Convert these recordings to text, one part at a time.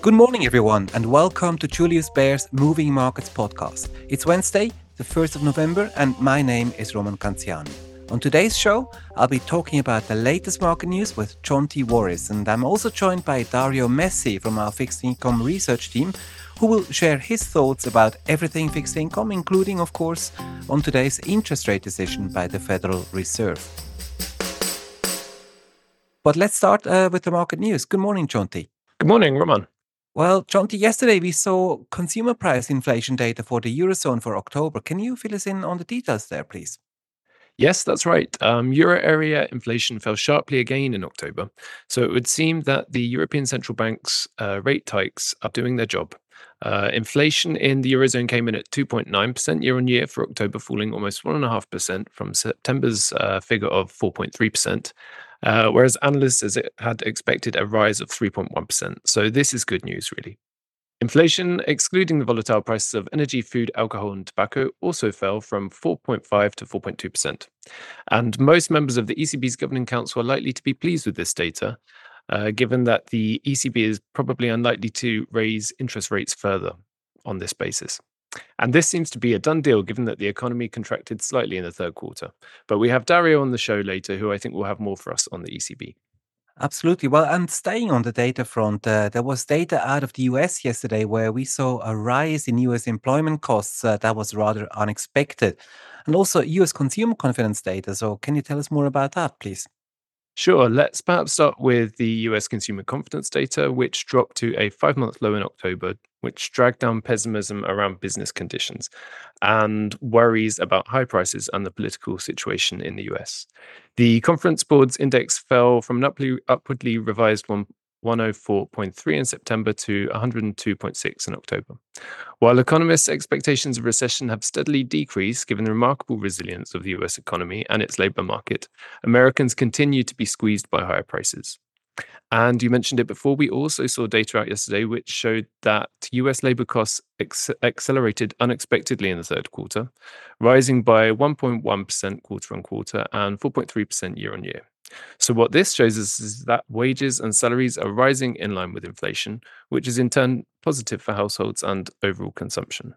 Good morning, everyone, and welcome to Julius Baer's Moving Markets podcast. It's Wednesday, the 1st of November, and my name is Roman Canziani. On today's show, I'll be talking about the latest market news with Jonti Warris, and I'm also joined by Dario Messi from our fixed income research team, who will share his thoughts about everything fixed income, including, of course, on today's interest rate decision by the Federal Reserve. But let's start uh, with the market news. Good morning, Jonti Good morning, Roman. Well, Jonti, yesterday we saw consumer price inflation data for the Eurozone for October. Can you fill us in on the details there, please? Yes, that's right. Um, Euro area inflation fell sharply again in October. So it would seem that the European Central Bank's uh, rate hikes are doing their job. Uh, inflation in the Eurozone came in at 2.9% year on year for October, falling almost 1.5% from September's uh, figure of 4.3%. Uh, whereas analysts had expected a rise of 3.1%. So this is good news, really. Inflation, excluding the volatile prices of energy, food, alcohol, and tobacco, also fell from 4.5 to 4.2%. And most members of the ECB's Governing Council are likely to be pleased with this data, uh, given that the ECB is probably unlikely to raise interest rates further on this basis. And this seems to be a done deal given that the economy contracted slightly in the third quarter. But we have Dario on the show later, who I think will have more for us on the ECB. Absolutely. Well, and staying on the data front, uh, there was data out of the US yesterday where we saw a rise in US employment costs uh, that was rather unexpected. And also US consumer confidence data. So, can you tell us more about that, please? Sure. Let's perhaps start with the US consumer confidence data, which dropped to a five month low in October, which dragged down pessimism around business conditions and worries about high prices and the political situation in the US. The conference board's index fell from an upwardly revised 104.3 in September to 102.6 in October. While economists' expectations of recession have steadily decreased given the remarkable resilience of the US economy and its labor market, Americans continue to be squeezed by higher prices. And you mentioned it before, we also saw data out yesterday which showed that US labor costs ex- accelerated unexpectedly in the third quarter, rising by 1.1% quarter on quarter and 4.3% year on year. So, what this shows us is that wages and salaries are rising in line with inflation, which is in turn positive for households and overall consumption.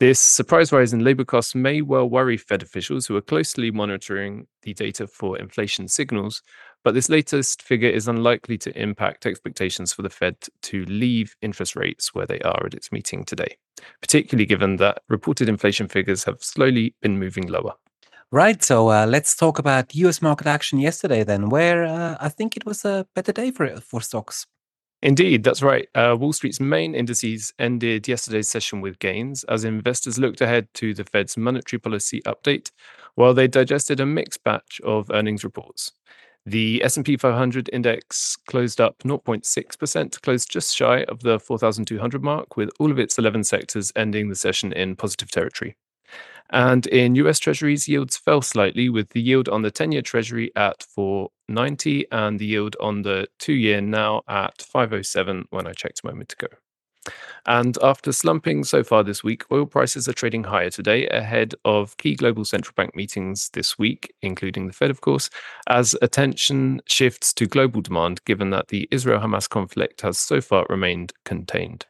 This surprise rise in labor costs may well worry Fed officials who are closely monitoring the data for inflation signals, but this latest figure is unlikely to impact expectations for the Fed to leave interest rates where they are at its meeting today, particularly given that reported inflation figures have slowly been moving lower. Right. So uh, let's talk about US market action yesterday, then, where uh, I think it was a better day for for stocks. Indeed, that's right. Uh, Wall Street's main indices ended yesterday's session with gains as investors looked ahead to the Fed's monetary policy update while they digested a mixed batch of earnings reports. The S&P 500 index closed up 0.6%, closed just shy of the 4,200 mark, with all of its 11 sectors ending the session in positive territory. And in US Treasuries, yields fell slightly, with the yield on the 10 year Treasury at 490 and the yield on the two year now at 507 when I checked a moment ago. And after slumping so far this week, oil prices are trading higher today ahead of key global central bank meetings this week, including the Fed, of course, as attention shifts to global demand, given that the Israel Hamas conflict has so far remained contained.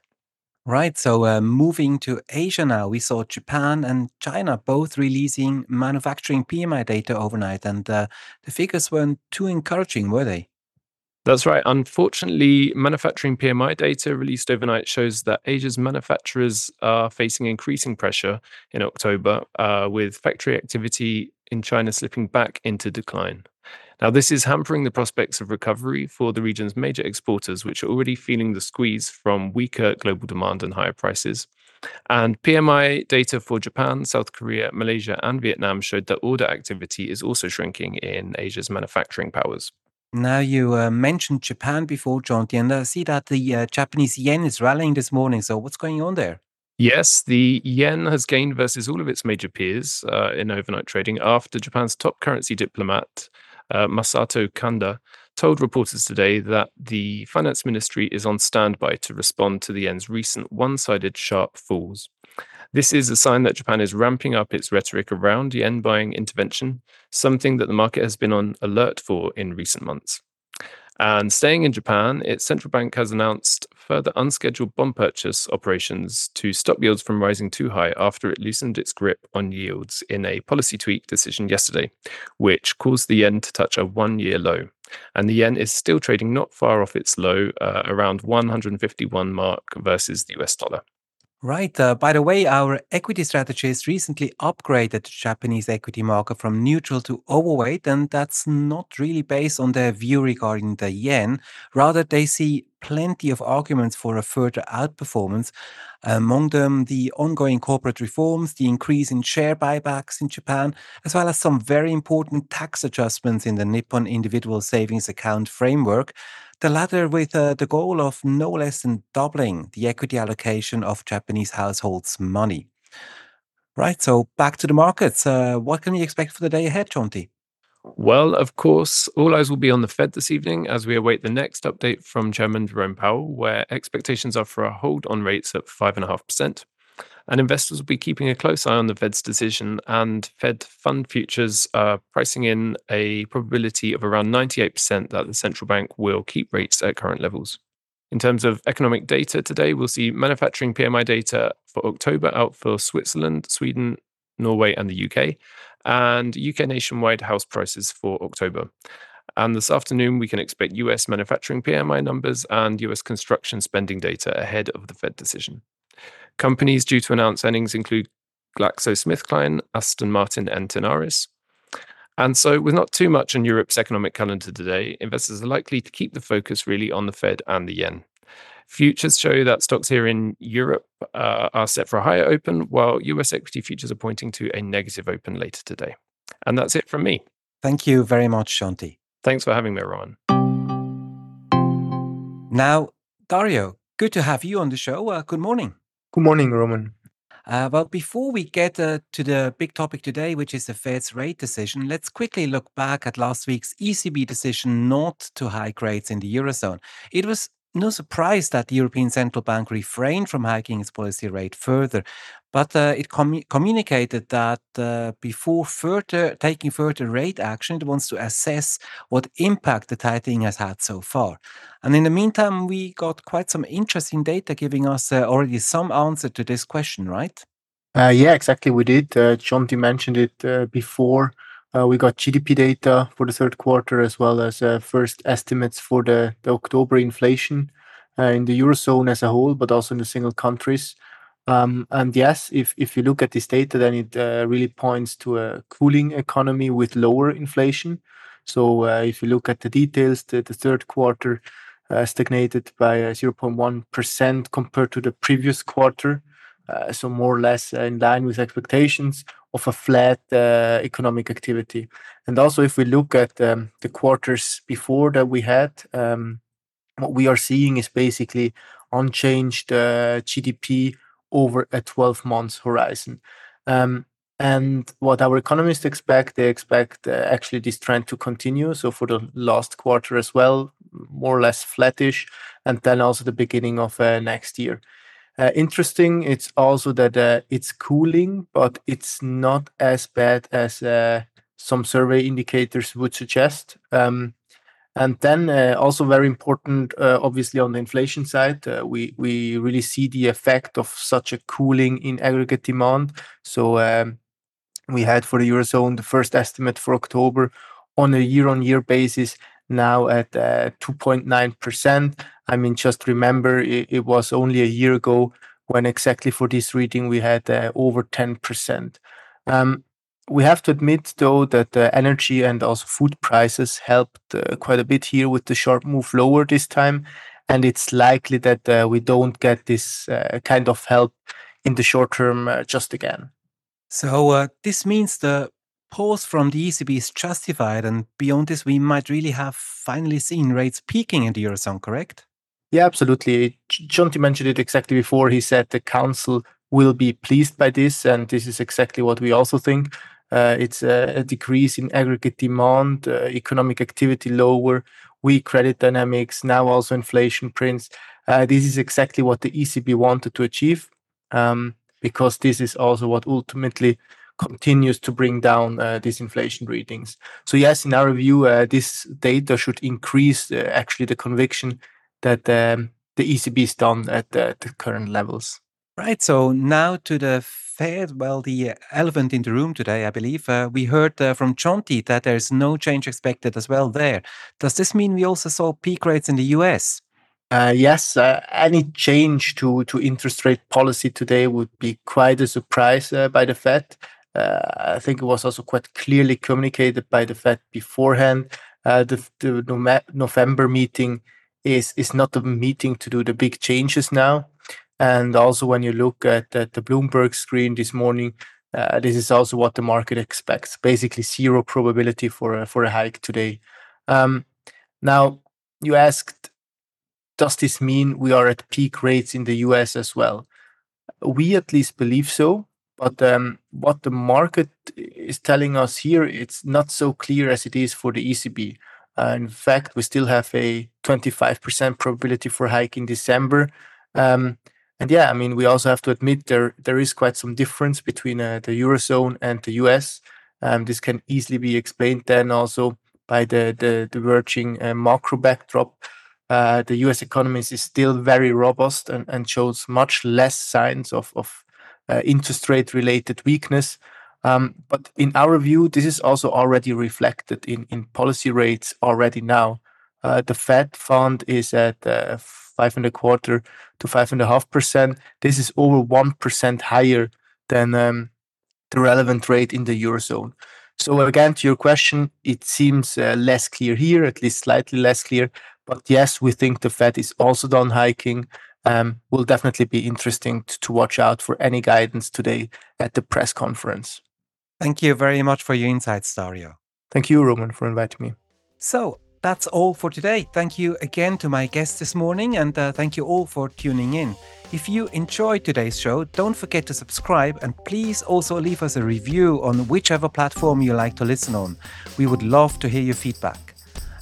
Right. So uh, moving to Asia now, we saw Japan and China both releasing manufacturing PMI data overnight, and uh, the figures weren't too encouraging, were they? That's right. Unfortunately, manufacturing PMI data released overnight shows that Asia's manufacturers are facing increasing pressure in October, uh, with factory activity in China slipping back into decline. Now, this is hampering the prospects of recovery for the region's major exporters, which are already feeling the squeeze from weaker global demand and higher prices. And PMI data for Japan, South Korea, Malaysia, and Vietnam showed that order activity is also shrinking in Asia's manufacturing powers. Now, you uh, mentioned Japan before, Jonti, and I see that the uh, Japanese yen is rallying this morning. So, what's going on there? Yes, the yen has gained versus all of its major peers uh, in overnight trading after Japan's top currency diplomat Uh, Masato Kanda, told reporters today that the finance ministry is on standby to respond to the yen's recent one sided sharp falls. This is a sign that Japan is ramping up its rhetoric around yen buying intervention, something that the market has been on alert for in recent months. And staying in Japan, its central bank has announced further unscheduled bond purchase operations to stop yields from rising too high after it loosened its grip on yields in a policy tweak decision yesterday, which caused the yen to touch a one year low. And the yen is still trading not far off its low, uh, around 151 mark versus the US dollar. Right. Uh, by the way, our equity strategist recently upgraded the Japanese equity market from neutral to overweight, and that's not really based on their view regarding the yen. Rather, they see plenty of arguments for a further outperformance. Among them, the ongoing corporate reforms, the increase in share buybacks in Japan, as well as some very important tax adjustments in the Nippon Individual Savings Account framework the latter with uh, the goal of no less than doubling the equity allocation of Japanese households' money. Right, so back to the markets. Uh, what can we expect for the day ahead, Jonti? Well, of course, all eyes will be on the Fed this evening as we await the next update from Chairman Jerome Powell, where expectations are for a hold on rates at 5.5%. And investors will be keeping a close eye on the Fed's decision, and Fed fund futures are pricing in a probability of around 98% that the central bank will keep rates at current levels. In terms of economic data today, we'll see manufacturing PMI data for October out for Switzerland, Sweden, Norway, and the UK, and UK nationwide house prices for October. And this afternoon, we can expect US manufacturing PMI numbers and US construction spending data ahead of the Fed decision. Companies due to announce earnings include GlaxoSmithKline, Aston Martin, and Tenaris. And so, with not too much on Europe's economic calendar today, investors are likely to keep the focus really on the Fed and the yen. Futures show that stocks here in Europe uh, are set for a higher open, while US equity futures are pointing to a negative open later today. And that's it from me. Thank you very much, Jonti. Thanks for having me, Roman. Now, Dario, good to have you on the show. Uh, good morning. Good morning, Roman. Uh, well, before we get uh, to the big topic today, which is the Fed's rate decision, let's quickly look back at last week's ECB decision not to hike rates in the Eurozone. It was no surprise that the European Central Bank refrained from hiking its policy rate further, but uh, it com- communicated that uh, before further taking further rate action, it wants to assess what impact the tightening has had so far. And in the meantime, we got quite some interesting data giving us uh, already some answer to this question, right? Uh, yeah, exactly. We did. Uh, Jonti mentioned it uh, before. Uh, we got GDP data for the third quarter as well as uh, first estimates for the, the October inflation uh, in the Eurozone as a whole, but also in the single countries. Um, and yes, if, if you look at this data, then it uh, really points to a cooling economy with lower inflation. So uh, if you look at the details, the, the third quarter uh, stagnated by 0.1% compared to the previous quarter. so more or less in line with expectations of a flat uh, economic activity. And also, if we look at um, the quarters before that we had, um, what we are seeing is basically unchanged uh, GDP over a 12 months horizon. Um, and what our economists expect, they expect uh, actually this trend to continue. So for the last quarter as well, more or less flattish, and then also the beginning of uh, next year. Uh, interesting, it's also that uh, it's cooling, but it's not as bad as uh, some survey indicators would suggest. Um, and then uh, also very important, uh, obviously on the inflation side, uh, we we really see the effect of such a cooling in aggregate demand. So um, we had for the eurozone the first estimate for October on a year-on-year basis now at 2.9%. I mean, just remember, it, it, was only a year ago when exactly for this reading we had uh, over 10%. Um, we have to admit, though, that uh, energy and also food prices helped uh, quite a bit here with the sharp move lower this time. And it's likely that uh, we don't get this uh, kind of help in the short term uh, just again. So, this means the pause from the ECB is justified. And beyond this, we might really have finally seen rates peaking in the Eurozone, correct? Yeah, absolutely. Jonti mentioned it exactly before. He said the council will be pleased by this. And this is exactly what we also think. Uh, it's a, a, decrease in aggregate demand, uh, economic activity lower, weak credit dynamics, now also inflation prints. Uh, this is exactly what the ECB wanted to achieve um, because this is also what ultimately continues to bring down uh, these inflation readings. So yes, in our view, uh, this data should increase uh, actually the conviction that um, the ECB is done at the, the current levels. Right. So now to the Fed. Well, the elephant in the room today, I believe. Uh, we heard uh, from Jonti that there's no change expected as well there. Does this mean we also saw peak rates in the US? Uh, yes, uh, any change to, to interest rate policy today would be quite a surprise uh, by the Fed. Uh, I think it was also quite clearly communicated by the Fed beforehand. Uh, the, the November meeting is is not the meeting to do the big changes now. And also, when you look at, at the Bloomberg screen this morning, uh, this is also what the market expects. Basically, zero probability for a, for a hike today. Um, now, you asked, does this mean we are at peak rates in the US as well? We at least believe so. But um, what the market is telling us here, it's not so clear as it is for the ECB. Uh, in fact, we still have a 25% probability for hike in December. Um, and yeah, I mean, we also have to admit there there is quite some difference between uh, the eurozone and the US. Um, this can easily be explained then also by the the diverging uh, macro backdrop. Uh, the US economy is still very robust and, and shows much less signs of of uh, interest rate related weakness. Um, but in our view, this is also already reflected in, in policy rates already now. Uh, the Fed fund is at uh, five and a quarter to five and a half percent. This is over one percent higher than um, the relevant rate in the eurozone. So again, to your question, it seems uh, less clear here, at least slightly less clear. But yes, we think the Fed is also done hiking. Um, will definitely be interesting to, to watch out for any guidance today at the press conference. Thank you very much for your insights, Dario. Thank you, Roman, for inviting me. So, that's all for today. Thank you again to my guests this morning, and uh, thank you all for tuning in. If you enjoyed today's show, don't forget to subscribe and please also leave us a review on whichever platform you like to listen on. We would love to hear your feedback.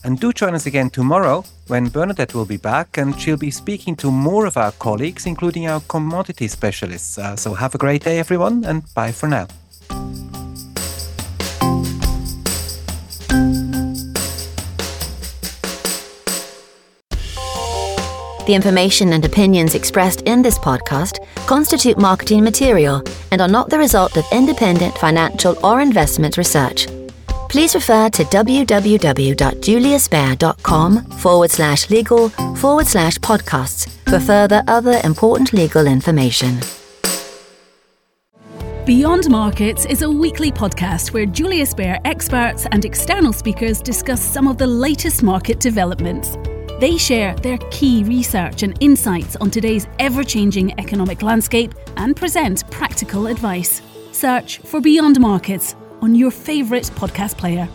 And do join us again tomorrow when Bernadette will be back and she'll be speaking to more of our colleagues, including our commodity specialists. Uh, so have a great day, everyone, and bye for now. The information and opinions expressed in this podcast constitute marketing material and are not the result of independent financial or investment research. Please refer to www.juliusbaer.com forward slash legal forward slash podcasts for further other important legal information. Beyond Markets is a weekly podcast where Julius Baer experts and external speakers discuss some of the latest market developments. They share their key research and insights on today's ever changing economic landscape and present practical advice. Search for Beyond Markets on your favourite podcast player.